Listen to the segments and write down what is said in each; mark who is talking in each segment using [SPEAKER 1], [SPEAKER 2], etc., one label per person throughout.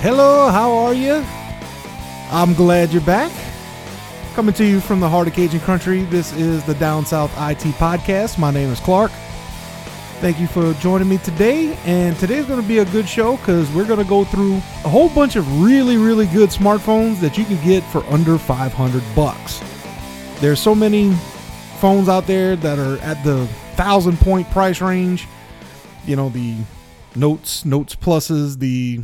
[SPEAKER 1] Hello, how are you? I'm glad you're back. Coming to you from the heart of Cajun Country, this is the Down South IT Podcast. My name is Clark. Thank you for joining me today. And today's going to be a good show because we're going to go through a whole bunch of really, really good smartphones that you can get for under 500 bucks. There's so many phones out there that are at the thousand point price range. You know, the Notes, Notes Pluses, the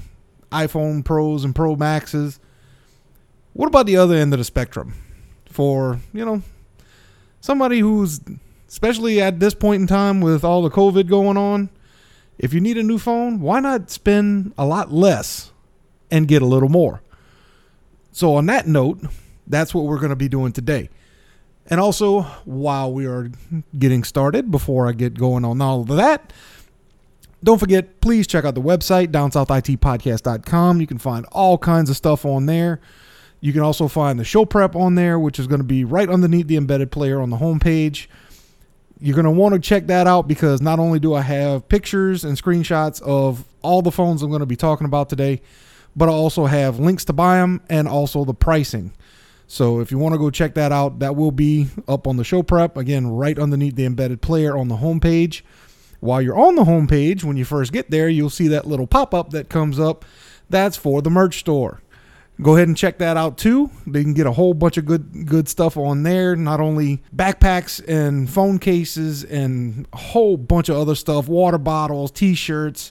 [SPEAKER 1] iPhone Pros and Pro Maxes. What about the other end of the spectrum? For, you know, somebody who's, especially at this point in time with all the COVID going on, if you need a new phone, why not spend a lot less and get a little more? So, on that note, that's what we're going to be doing today. And also, while we are getting started, before I get going on all of that, don't forget, please check out the website, downsouthitpodcast.com. You can find all kinds of stuff on there. You can also find the show prep on there, which is going to be right underneath the embedded player on the homepage. You're going to want to check that out because not only do I have pictures and screenshots of all the phones I'm going to be talking about today, but I also have links to buy them and also the pricing. So if you want to go check that out, that will be up on the show prep. Again, right underneath the embedded player on the homepage. While you're on the homepage, when you first get there, you'll see that little pop up that comes up. That's for the merch store. Go ahead and check that out too. They can get a whole bunch of good good stuff on there. Not only backpacks and phone cases and a whole bunch of other stuff, water bottles, t-shirts,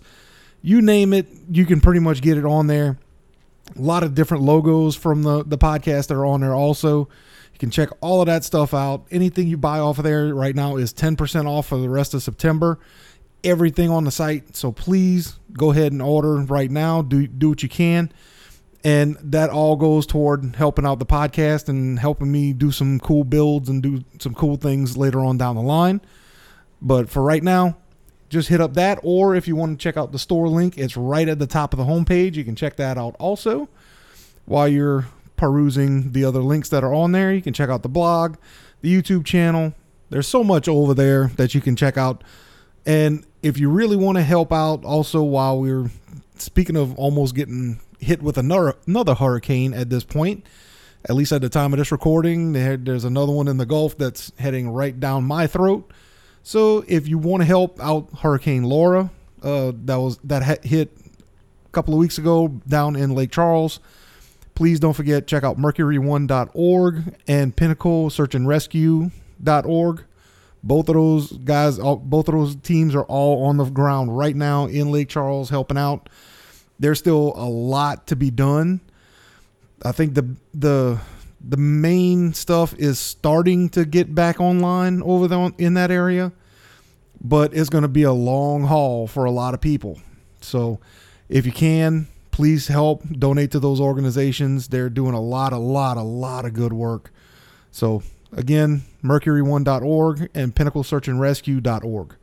[SPEAKER 1] you name it, you can pretty much get it on there. A lot of different logos from the the podcast that are on there also can check all of that stuff out. Anything you buy off of there right now is 10% off for the rest of September. Everything on the site. So please go ahead and order right now. Do do what you can. And that all goes toward helping out the podcast and helping me do some cool builds and do some cool things later on down the line. But for right now, just hit up that. Or if you want to check out the store link, it's right at the top of the homepage. You can check that out also while you're perusing the other links that are on there. You can check out the blog, the YouTube channel. There's so much over there that you can check out. And if you really want to help out, also while we're speaking of almost getting hit with another another hurricane at this point, at least at the time of this recording, there's another one in the Gulf that's heading right down my throat. So if you want to help out Hurricane Laura, uh, that was that hit a couple of weeks ago down in Lake Charles Please don't forget check out mercury1.org and pinnacle search and rescue.org. Both of those guys, both of those teams are all on the ground right now in Lake Charles helping out. There's still a lot to be done. I think the the the main stuff is starting to get back online over there in that area, but it's going to be a long haul for a lot of people. So, if you can, please help donate to those organizations. They're doing a lot, a lot, a lot of good work. So, again, mercury1.org and pinnaclesearchandrescue.org.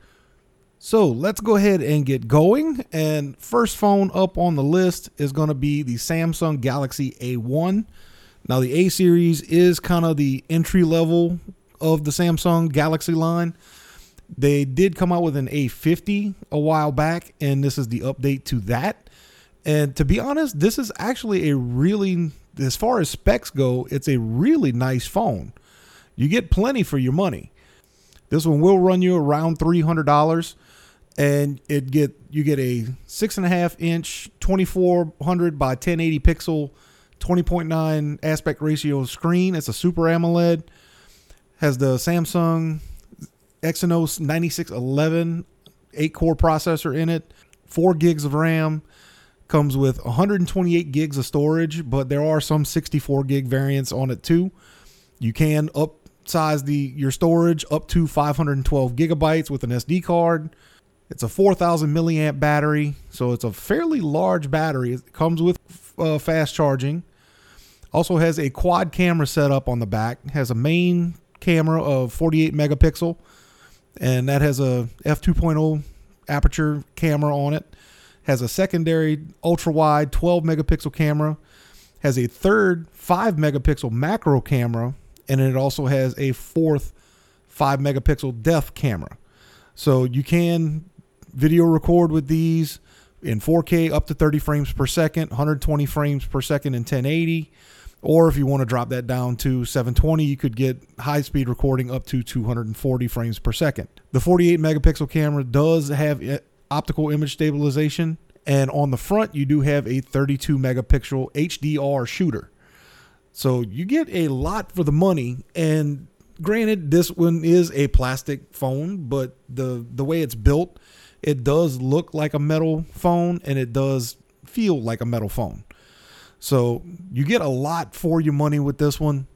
[SPEAKER 1] So, let's go ahead and get going. And first phone up on the list is going to be the Samsung Galaxy A1. Now, the A series is kind of the entry level of the Samsung Galaxy line. They did come out with an A50 a while back, and this is the update to that. And to be honest, this is actually a really, as far as specs go, it's a really nice phone. You get plenty for your money. This one will run you around three hundred dollars, and it get you get a six and a half inch, twenty four hundred by ten eighty pixel, twenty point nine aspect ratio screen. It's a Super AMOLED. Has the Samsung Exynos 9611 eight core processor in it, four gigs of RAM, comes with 128 gigs of storage, but there are some 64 gig variants on it too. You can upsize the your storage up to 512 gigabytes with an SD card. It's a 4,000 milliamp battery, so it's a fairly large battery. It comes with uh, fast charging. Also has a quad camera setup on the back. Has a main camera of 48 megapixel, and that has a f2.0 aperture camera on it has a secondary ultra wide 12 megapixel camera, has a third 5 megapixel macro camera, and it also has a fourth 5 megapixel depth camera. So you can video record with these in 4K up to 30 frames per second, 120 frames per second in 1080. Or if you want to drop that down to 720, you could get high speed recording up to 240 frames per second. The 48 megapixel camera does have eh, optical image stabilization, and on the front, you do have a 32 megapixel HDR shooter. So you get a lot for the money. And granted, this one is a plastic phone, but the, the way it's built, it does look like a metal phone and it does feel like a metal phone. So you get a lot for your money with this one.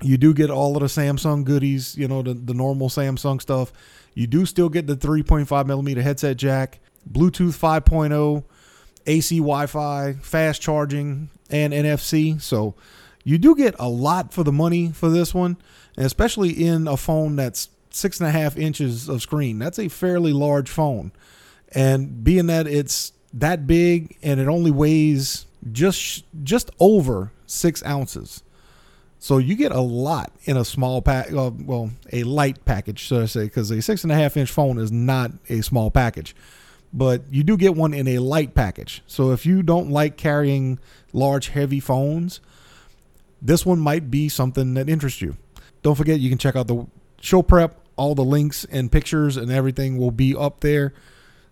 [SPEAKER 1] You do get all of the Samsung goodies, you know, the, the normal Samsung stuff. You do still get the 3.5 millimeter headset jack, Bluetooth 5.0, AC Wi Fi, fast charging, and NFC. So you do get a lot for the money for this one, and especially in a phone that's six and a half inches of screen. That's a fairly large phone. And being that it's that big and it only weighs just just over six ounces. So you get a lot in a small pack, uh, well, a light package, so I say, because a six and a half inch phone is not a small package, but you do get one in a light package. So if you don't like carrying large, heavy phones, this one might be something that interests you. Don't forget, you can check out the show prep. All the links and pictures and everything will be up there.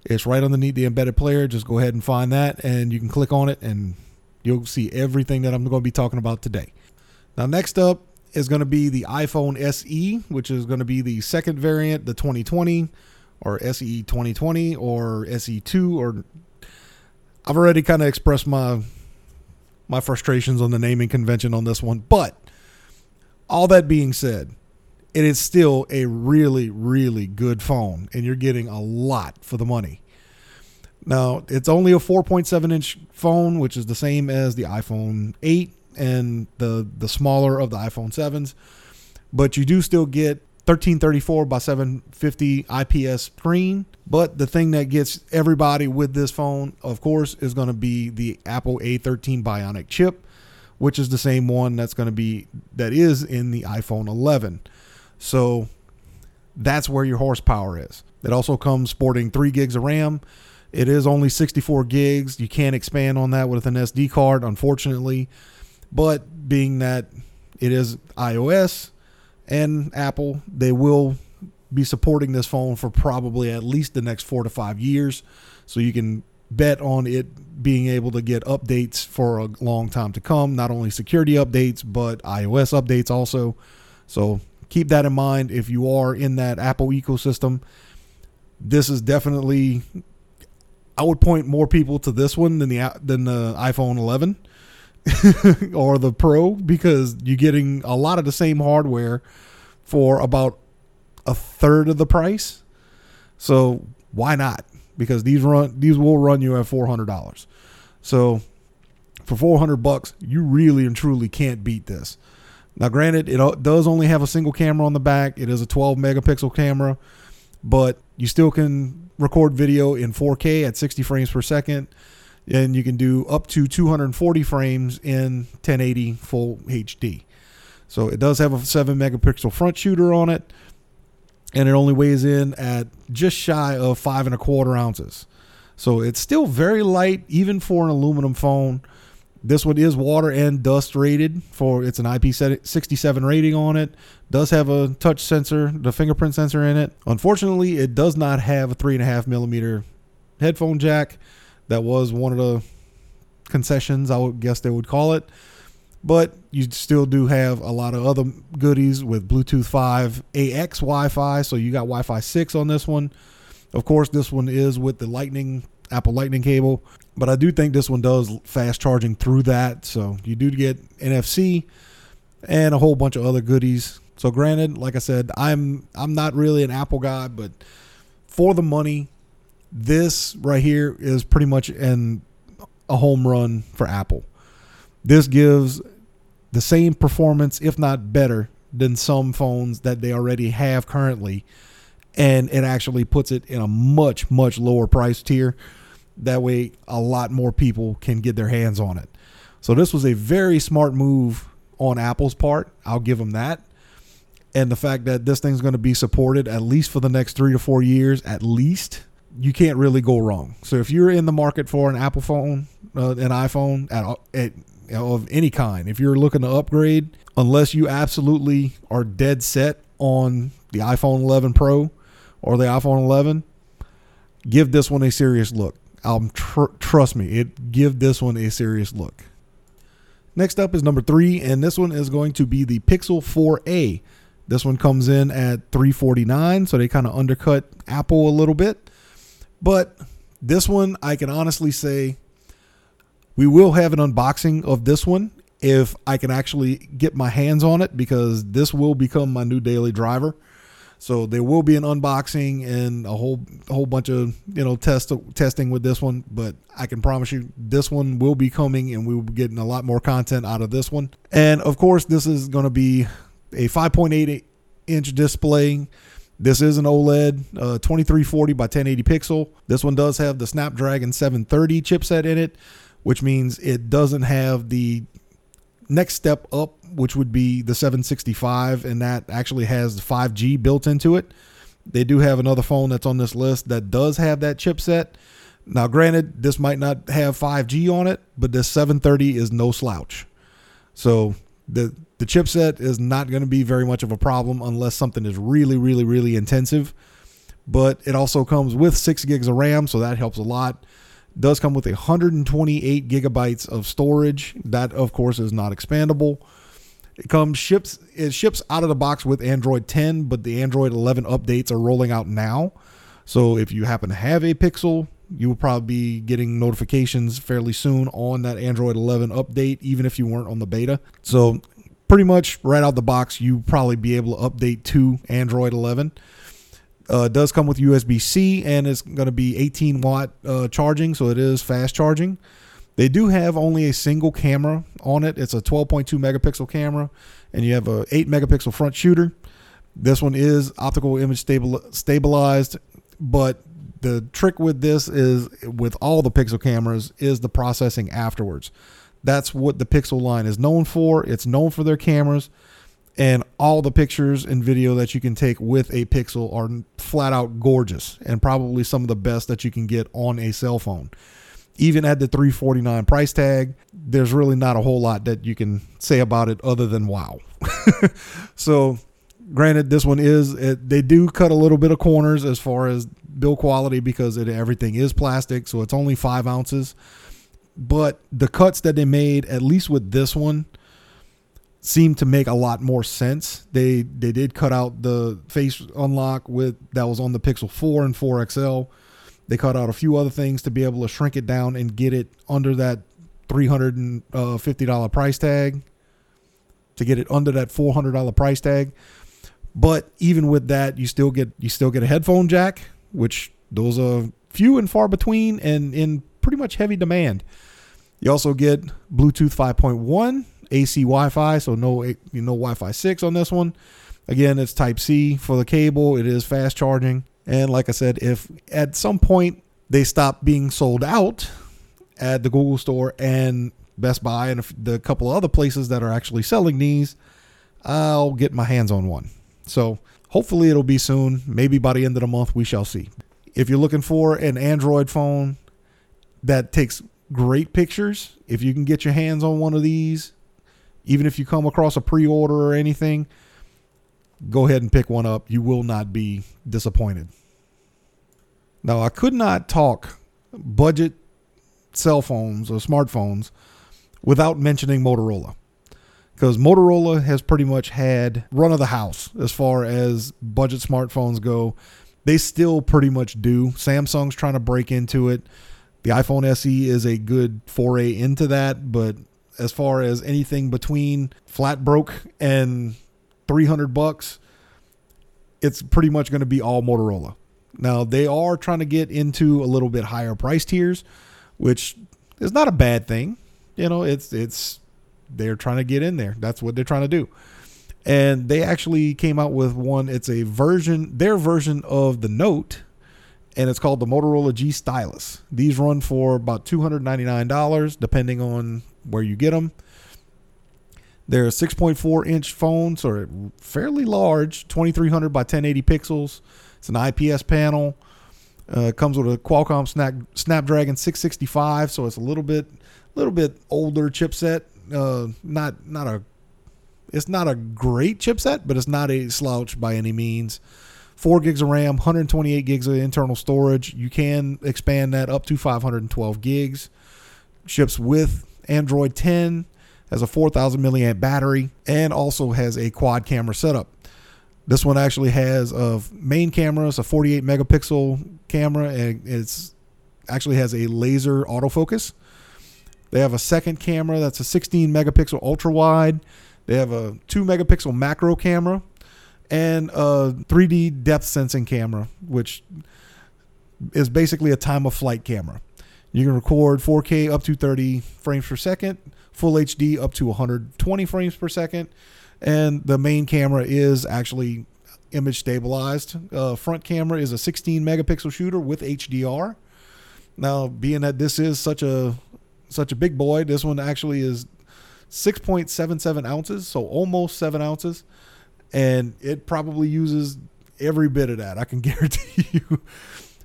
[SPEAKER 1] It's right underneath the embedded player. Just go ahead and find that, and you can click on it, and you'll see everything that I'm going to be talking about today. Now, next up is going to be the iPhone SE, which is going to be the second variant, the 2020 or SE 2020 or SE2 or I've already kind of expressed my my frustrations on the naming convention on this one, but all that being said, it is still a really really good phone and you're getting a lot for the money. Now, it's only a 4.7 inch phone, which is the same as the iPhone 8 and the the smaller of the iPhone 7s, but you do still get 1334 by 750 IPS screen. But the thing that gets everybody with this phone, of course, is going to be the Apple A13 Bionic chip, which is the same one that's going to be that is in the iPhone 11. So that's where your horsepower is. It also comes sporting 3 gigs of RAM. It is only 64 gigs. You can't expand on that with an SD card, unfortunately. But being that it is iOS and Apple, they will be supporting this phone for probably at least the next four to five years. So you can bet on it being able to get updates for a long time to come. Not only security updates, but iOS updates also. So keep that in mind if you are in that Apple ecosystem. This is definitely I would point more people to this one than the than the iPhone 11 or the Pro because you're getting a lot of the same hardware for about a third of the price. So why not? Because these run these will run you at four hundred dollars. So for four hundred bucks, you really and truly can't beat this. Now, granted, it does only have a single camera on the back. It is a 12 megapixel camera, but you still can record video in 4K at 60 frames per second and you can do up to 240 frames in 1080 full HD. So it does have a 7 megapixel front shooter on it, and it only weighs in at just shy of five and a quarter ounces. So it's still very light, even for an aluminum phone. This one is water and dust rated for it's an IP67 rating on it. Does have a touch sensor, the fingerprint sensor in it. Unfortunately, it does not have a three and a half millimeter headphone jack that was one of the concessions, I would guess they would call it. But you still do have a lot of other goodies with Bluetooth 5 AX Wi Fi. So you got Wi Fi 6 on this one. Of course, this one is with the Lightning, Apple Lightning cable. But I do think this one does fast charging through that. So you do get NFC and a whole bunch of other goodies. So granted, like I said, I'm I'm not really an Apple guy, but for the money, this right here is pretty much an a home run for Apple. This gives the same performance, if not better, than some phones that they already have currently. And it actually puts it in a much, much lower price tier. That way, a lot more people can get their hands on it. So, this was a very smart move on Apple's part. I'll give them that. And the fact that this thing's going to be supported at least for the next three to four years, at least, you can't really go wrong. So if you're in the market for an Apple phone, uh, an iPhone at, at of any kind, if you're looking to upgrade, unless you absolutely are dead set on the iPhone 11 Pro or the iPhone 11, give this one a serious look. Um, tr- trust me, it give this one a serious look. Next up is number three, and this one is going to be the Pixel 4a. This one comes in at 349, so they kind of undercut Apple a little bit. But this one, I can honestly say, we will have an unboxing of this one if I can actually get my hands on it because this will become my new daily driver. So there will be an unboxing and a whole a whole bunch of you know test testing with this one, but I can promise you this one will be coming and we will be getting a lot more content out of this one. And of course, this is going to be a 5.8 inch display. This is an OLED uh, 2340 by 1080 pixel. This one does have the Snapdragon 730 chipset in it, which means it doesn't have the next step up, which would be the 765, and that actually has 5G built into it. They do have another phone that's on this list that does have that chipset. Now, granted, this might not have 5G on it, but this 730 is no slouch. So the the chipset is not going to be very much of a problem unless something is really, really, really intensive. But it also comes with six gigs of RAM, so that helps a lot does come with 128 gigabytes of storage. That, of course, is not expandable. It comes ships it ships out of the box with Android 10, but the Android 11 updates are rolling out now. So if you happen to have a Pixel, you will probably be getting notifications fairly soon on that Android 11 update, even if you weren't on the beta. So pretty much right out the box, you probably be able to update to Android 11. Uh, does come with USB C and it's going to be 18 watt uh, charging, so it is fast charging. They do have only a single camera on it. It's a 12.2 megapixel camera, and you have a 8 megapixel front shooter. This one is optical image stable, stabilized, but the trick with this is with all the Pixel cameras is the processing afterwards. That's what the Pixel line is known for. It's known for their cameras and all the pictures and video that you can take with a Pixel are flat out gorgeous and probably some of the best that you can get on a cell phone. Even at the 349 price tag, there's really not a whole lot that you can say about it other than wow. so, granted this one is it, they do cut a little bit of corners as far as build quality because it, everything is plastic, so it's only 5 ounces. But the cuts that they made at least with this one seemed to make a lot more sense. They they did cut out the face unlock with that was on the Pixel 4 and 4 XL. They cut out a few other things to be able to shrink it down and get it under that $350 uh, price tag to get it under that $400 price tag. But even with that, you still get you still get a headphone jack, which those are few and far between and in pretty much heavy demand. You also get Bluetooth 5.1 AC Wi-Fi, so no you know Wi-Fi 6 on this one. Again, it's Type C for the cable. It is fast charging, and like I said, if at some point they stop being sold out at the Google Store and Best Buy and the couple other places that are actually selling these, I'll get my hands on one. So hopefully it'll be soon. Maybe by the end of the month, we shall see. If you're looking for an Android phone that takes great pictures, if you can get your hands on one of these, even if you come across a pre-order or anything, go ahead and pick one up. You will not be disappointed. Now, I could not talk budget cell phones or smartphones without mentioning Motorola. Because Motorola has pretty much had run of the house as far as budget smartphones go. They still pretty much do. Samsung's trying to break into it. The iPhone SE is a good foray into that, but as far as anything between flat broke and 300 bucks, it's pretty much going to be all Motorola. Now, they are trying to get into a little bit higher price tiers, which is not a bad thing. You know, it's it's they're trying to get in there. That's what they're trying to do. And they actually came out with one, it's a version, their version of the Note, and it's called the Motorola G Stylus. These run for about $299 depending on where you get them. They're 6.4 inch phones, or fairly large, 2300 by 1080 pixels. It's an IPS panel. Uh, comes with a Qualcomm Snap, Snapdragon 665, so it's a little bit, little bit older chipset. Uh, not not a, it's not a great chipset, but it's not a slouch by any means. Four gigs of RAM, 128 gigs of internal storage. You can expand that up to 512 gigs. Ships with Android 10, has a 4,000 milliamp battery, and also has a quad camera setup. This one actually has a main camera, it's a 48 megapixel camera, and it's actually has a laser autofocus. They have a second camera that's a 16 megapixel ultra wide. They have a 2 megapixel macro camera and a 3D depth sensing camera, which is basically a time of flight camera. You can record 4K up to 30 frames per second, full HD up to 120 frames per second, and the main camera is actually image stabilized. Uh, front camera is a 16 megapixel shooter with HDR. Now, being that this is such a such a big boy, this one actually is 6.77 ounces, so almost seven ounces, and it probably uses every bit of that. I can guarantee you.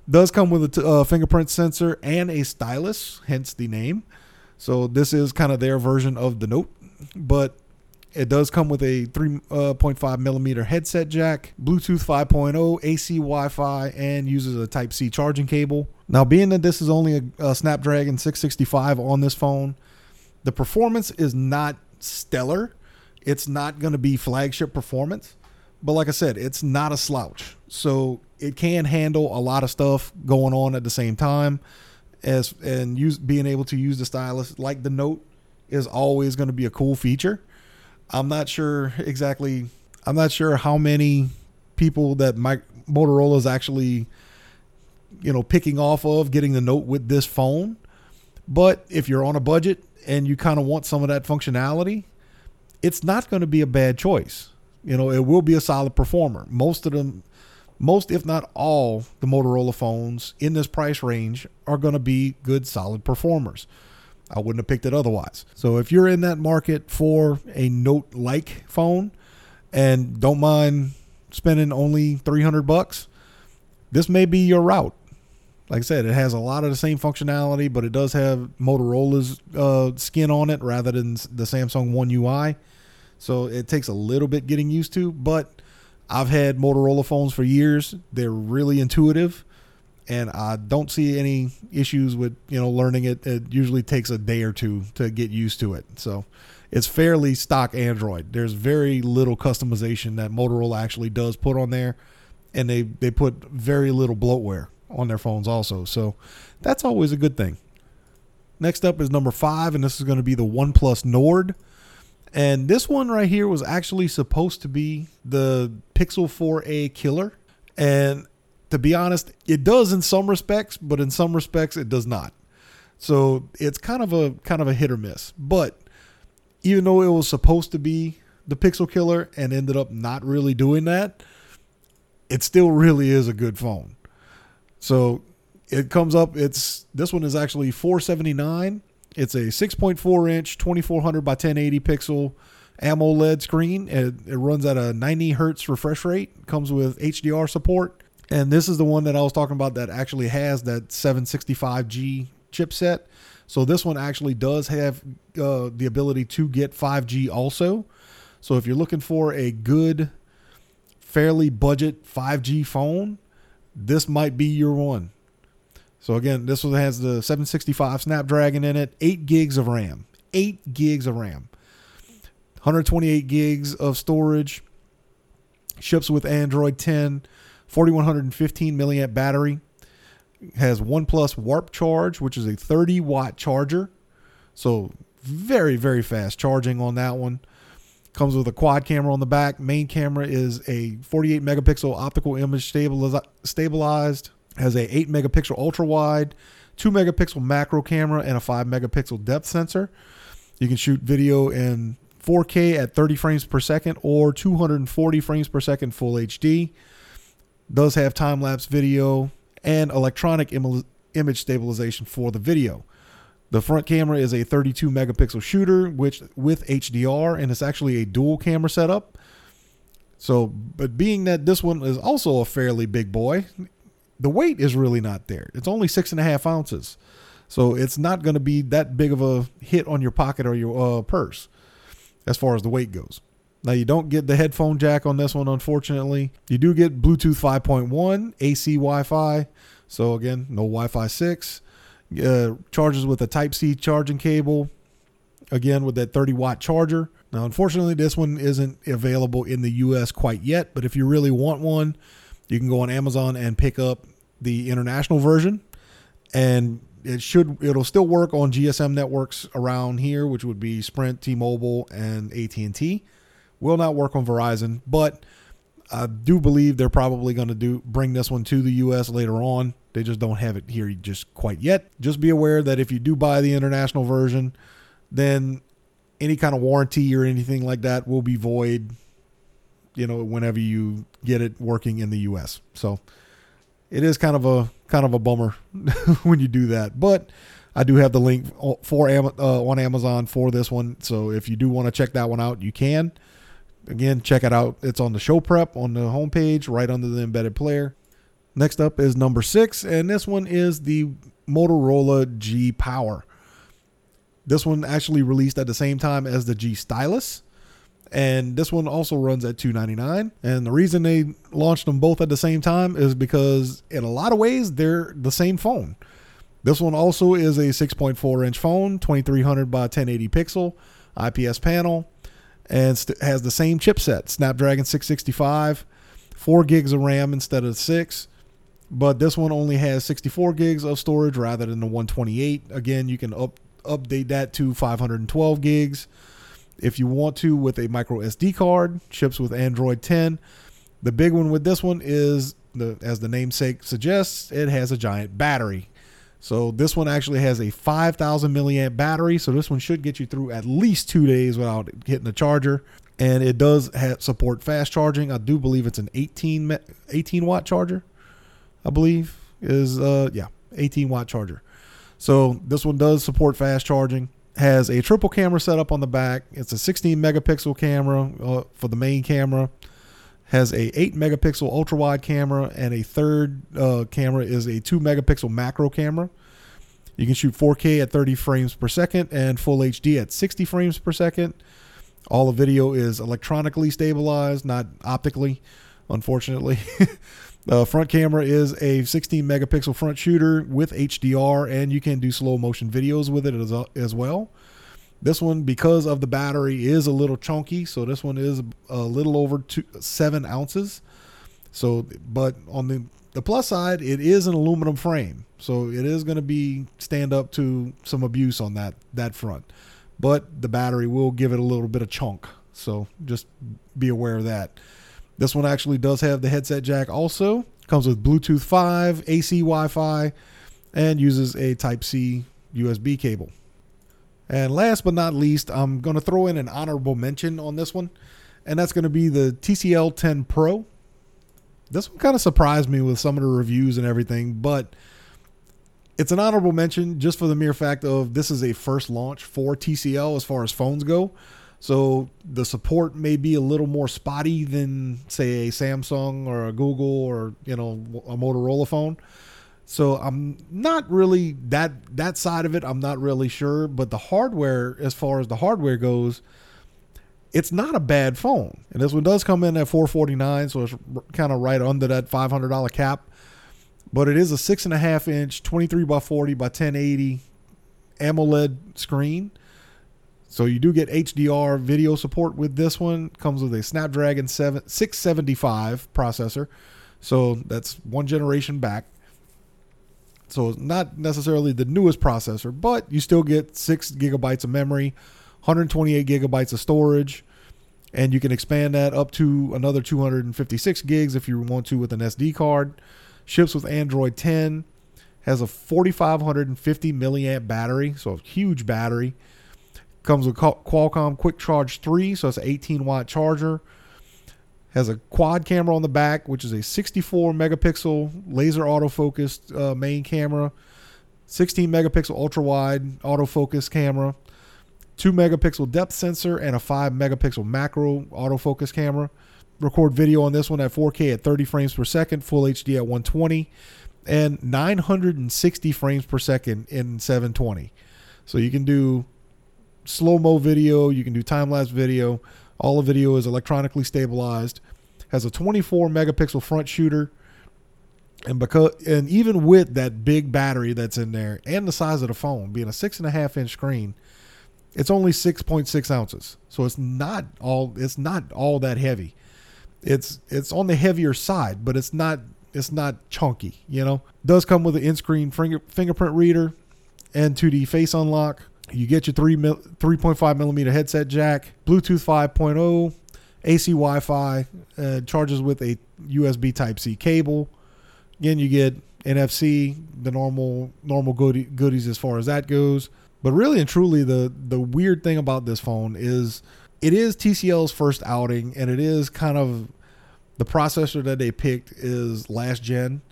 [SPEAKER 1] Does come with a t- uh, fingerprint sensor and a stylus, hence the name. So this is kind of their version of the Note, but it does come with a 3.5 uh, millimeter headset jack, Bluetooth 5.0, AC Wi Fi, and uses a Type C charging cable. Now, being that this is only a, a Snapdragon 665 on this phone, the performance is not stellar. It's not going to be flagship performance, but like I said, it's not a slouch. So it can handle a lot of stuff going on at the same time. As and use being able to use the stylus like the Note is always going to be a cool feature. I'm not sure exactly. I'm not sure how many people that my Motorola is actually, you know, picking off of getting the Note with this phone. But if you're on a budget and you kind of want some of that functionality, it's not going to be a bad choice. You know, it will be a solid performer. Most of them, most if not all, the Motorola phones in this price range are going to be good, solid performers. I wouldn't have picked it otherwise. So if you're in that market for a Note like phone and don't mind spending only 300 bucks, this may be your route. Like I said, it has a lot of the same functionality, but it does have Motorola's uh, skin on it rather than the Samsung One UI. So it takes a little bit getting used to, but I've had Motorola phones for years. They're really intuitive and I don't see any issues with you know learning it. It usually takes a day or two to get used to it. So it's fairly stock Android. There's very little customization that Motorola actually does put on there, and they they put very little bloatware on their phones also. So that's always a good thing. Next up is number five, and this is going to be the OnePlus Nord. And this one right here was actually supposed to be the Pixel 4a killer. And to be honest, it does in some respects, but in some respects it does not. So it's kind of a kind of a hit or miss. But even though it was supposed to be the Pixel Killer and ended up not really doing that, it still really is a good phone. So it comes up. It's this one is actually 479. It's a 6.4 inch, 2400 by 1080 pixel AMOLED screen. It, it runs at a 90 hertz refresh rate. Comes with HDR support and this is the one that I was talking about that actually has that 765G chipset. So this one actually does have uh, the ability to get 5G also. So if you're looking for a good, fairly budget 5G phone, this might be your one. So again, this one has the 765 Snapdragon in it, 8 gigs of RAM. 8 gigs of RAM. 128 gigs of storage. Ships with Android 10. 4115 milliamp battery. Has OnePlus Warp Charge, which is a 30 watt charger. So very, very fast charging on that one. Comes with a quad camera on the back. Main camera is a 48 megapixel optical image stabilized. Has a 8 megapixel ultra wide, 2 megapixel macro camera, and a 5 megapixel depth sensor. You can shoot video in 4K at 30 frames per second or 240 frames per second full HD does have time lapse video and electronic Im- image stabilization for the video. The front camera is a 32 megapixel shooter, which with HDR, and it's actually a dual camera setup. So, but being that this one is also a fairly big boy, the weight is really not there. It's only six and a half ounces. So it's not going to be that big of a hit on your pocket or your uh, purse as far as the weight goes. Now, you don't get the headphone jack on this one, unfortunately. You do get Bluetooth 5.1, AC Wi Fi. So, again, no Wi Fi 6. Uh, charges with a Type C charging cable, again, with that 30 watt charger. Now, unfortunately, this one isn't available in the US quite yet, but if you really want one, you can go on Amazon and pick up the international version. And it should it'll still work on GSM networks around here, which would be Sprint, T-Mobile, and AT&T. Will not work on Verizon, but I do believe they're probably going to do bring this one to the US later on. They just don't have it here just quite yet. Just be aware that if you do buy the international version, then any kind of warranty or anything like that will be void you know whenever you get it working in the US. So it is kind of a kind of a bummer when you do that. But I do have the link for uh, on Amazon for this one. So if you do want to check that one out, you can. Again, check it out. It's on the show prep on the homepage, right under the embedded player. Next up is number six, and this one is the Motorola G Power. This one actually released at the same time as the G Stylus and this one also runs at 299 and the reason they launched them both at the same time is because in a lot of ways they're the same phone. This one also is a 6.4 inch phone 2300 by 1080 pixel ips panel and st- has the same chipset snapdragon 665 4 gigs of ram instead of 6 but this one only has 64 gigs of storage rather than the 128 again you can up update that to 512 gigs if you want to with a micro SD card, ships with Android 10. The big one with this one is the as the namesake suggests, it has a giant battery. So this one actually has a 5000 milliamp battery, so this one should get you through at least 2 days without hitting the charger. And it does have, support fast charging. I do believe it's an 18 18 watt charger. I believe is uh yeah, 18 watt charger. So this one does support fast charging has a triple camera setup on the back. It's a 16 megapixel camera uh, for the main camera. Has a 8 megapixel ultra wide camera, and a third uh, camera is a 2 megapixel macro camera. You can shoot 4K at 30 frames per second and full HD at 60 frames per second. All the video is electronically stabilized, not optically, unfortunately. The front camera is a 16 megapixel front shooter with HDR, and you can do slow motion videos with it as, as well. This one, because of the battery, is a little chunky, so this one is a little over two, seven ounces. So, but on the the plus side, it is an aluminum frame, so it is going to be stand up to some abuse on that that front. But the battery will give it a little bit of chunk, so just be aware of that. This one actually does have the headset jack also. Comes with Bluetooth 5, AC Wi Fi, and uses a Type C USB cable. And last but not least, I'm going to throw in an honorable mention on this one, and that's going to be the TCL 10 Pro. This one kind of surprised me with some of the reviews and everything, but it's an honorable mention just for the mere fact of this is a first launch for TCL as far as phones go. So the support may be a little more spotty than say a Samsung or a Google or you know a Motorola phone. So I'm not really that that side of it. I'm not really sure, but the hardware, as far as the hardware goes, it's not a bad phone. And this one does come in at 449, so it's kind of right under that $500 cap. But it is a six and a half inch, 23 by 40 by 1080 AMOLED screen so you do get HDR video support with this one. Comes with a Snapdragon 7 675 processor. So that's one generation back. So it's not necessarily the newest processor, but you still get 6 gigabytes of memory, 128 gigabytes of storage, and you can expand that up to another 256 gigs if you want to with an SD card. Ships with Android 10, has a 4550 milliamp battery, so a huge battery. Comes with Qualcomm Quick Charge 3, so it's an 18 watt charger. Has a quad camera on the back, which is a 64 megapixel laser autofocused uh, main camera, 16 megapixel ultra wide autofocus camera, 2 megapixel depth sensor, and a 5 megapixel macro autofocus camera. Record video on this one at 4K at 30 frames per second, full HD at 120. and 960 frames per second in 720. So you can do slow mo video, you can do time lapse video. All the video is electronically stabilized. Has a 24 megapixel front shooter. And because and even with that big battery that's in there and the size of the phone being a six and a half inch screen, it's only 6.6 ounces. So it's not all it's not all that heavy. It's it's on the heavier side, but it's not it's not chunky, you know. Does come with an in-screen finger, fingerprint reader and 2D face unlock. You get your 3 mil, 3.5 millimeter headset jack, Bluetooth 5.0, AC Wi-Fi, uh, charges with a USB Type C cable. Again, you get NFC, the normal normal goodie, goodies as far as that goes. But really and truly, the the weird thing about this phone is it is TCL's first outing, and it is kind of the processor that they picked is last gen.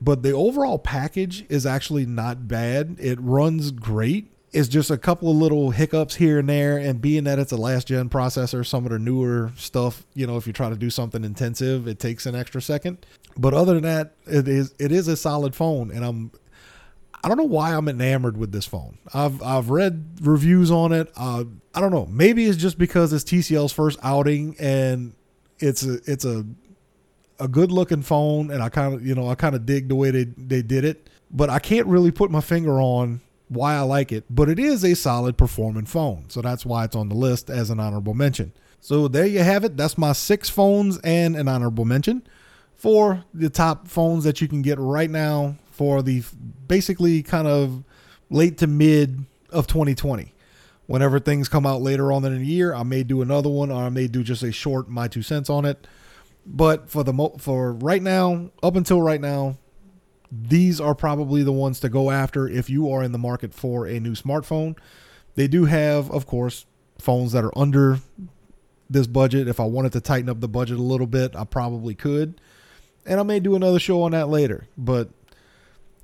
[SPEAKER 1] But the overall package is actually not bad. It runs great. It's just a couple of little hiccups here and there. And being that it's a last gen processor, some of the newer stuff, you know, if you try to do something intensive, it takes an extra second. But other than that, it is it is a solid phone. And I'm I don't know why I'm enamored with this phone. I've I've read reviews on it. Uh, I don't know. Maybe it's just because it's TCL's first outing and it's a it's a a good looking phone, and I kind of you know I kind of dig the way they they did it. But I can't really put my finger on why I like it. But it is a solid performing phone, so that's why it's on the list as an honorable mention. So there you have it. That's my six phones and an honorable mention for the top phones that you can get right now for the basically kind of late to mid of 2020 whenever things come out later on in the year, I may do another one or I may do just a short my two cents on it. But for the mo- for right now, up until right now, these are probably the ones to go after if you are in the market for a new smartphone. They do have, of course, phones that are under this budget. If I wanted to tighten up the budget a little bit, I probably could. And I may do another show on that later. But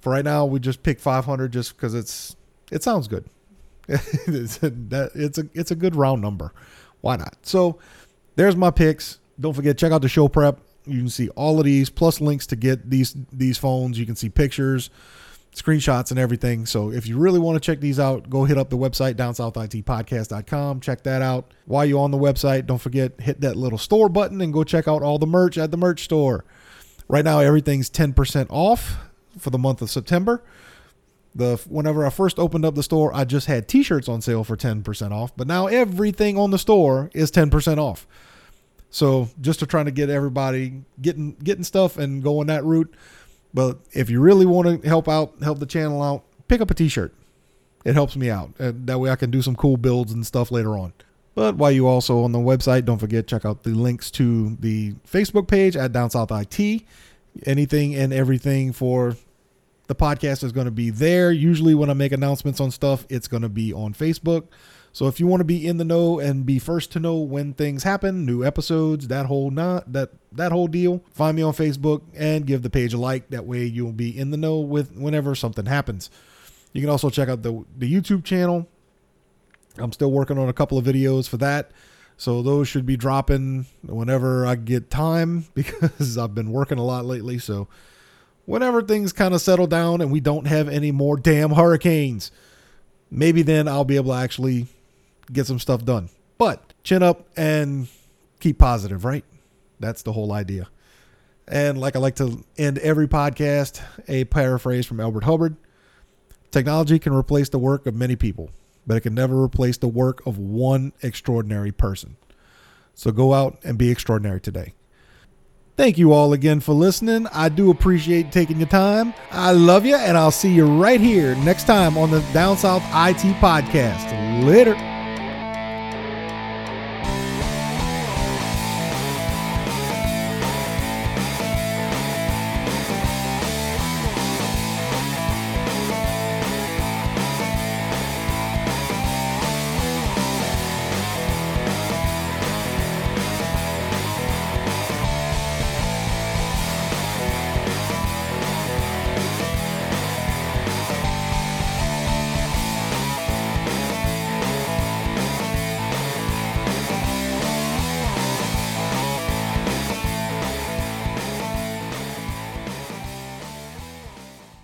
[SPEAKER 1] for right now, we just pick 500 just because it's it sounds good. it's, a, it's a it's a good round number. Why not? So there's my picks. Don't forget check out the show prep. You can see all of these plus links to get these these phones. You can see pictures, screenshots, and everything. So if you really want to check these out, go hit up the website downsouthitpodcast.com. Check that out. While you're on the website, don't forget hit that little store button and go check out all the merch at the merch store. Right now everything's 10% off for the month of September the whenever I first opened up the store, I just had t-shirts on sale for 10% off, but now everything on the store is 10% off. So just to try to get everybody getting getting stuff and going that route. But if you really want to help out, help the channel out, pick up a t-shirt. It helps me out. And that way I can do some cool builds and stuff later on. But while you also on the website, don't forget check out the links to the Facebook page at Down South IT. Anything and everything for the podcast is going to be there. Usually, when I make announcements on stuff, it's going to be on Facebook. So if you want to be in the know and be first to know when things happen, new episodes, that whole not that that whole deal, find me on Facebook and give the page a like. That way you'll be in the know with whenever something happens. You can also check out the the YouTube channel. I'm still working on a couple of videos for that. So those should be dropping whenever I get time because I've been working a lot lately. So whenever things kind of settle down and we don't have any more damn hurricanes, maybe then I'll be able to actually get some stuff done. But chin up and keep positive, right? That's the whole idea. And like I like to end every podcast, a paraphrase from Elbert Hubbard Technology can replace the work of many people, but it can never replace the work of one extraordinary person. So go out and be extraordinary today. Thank you all again for listening. I do appreciate taking your time. I love you, and I'll see you right here next time on the Down South IT Podcast. Later.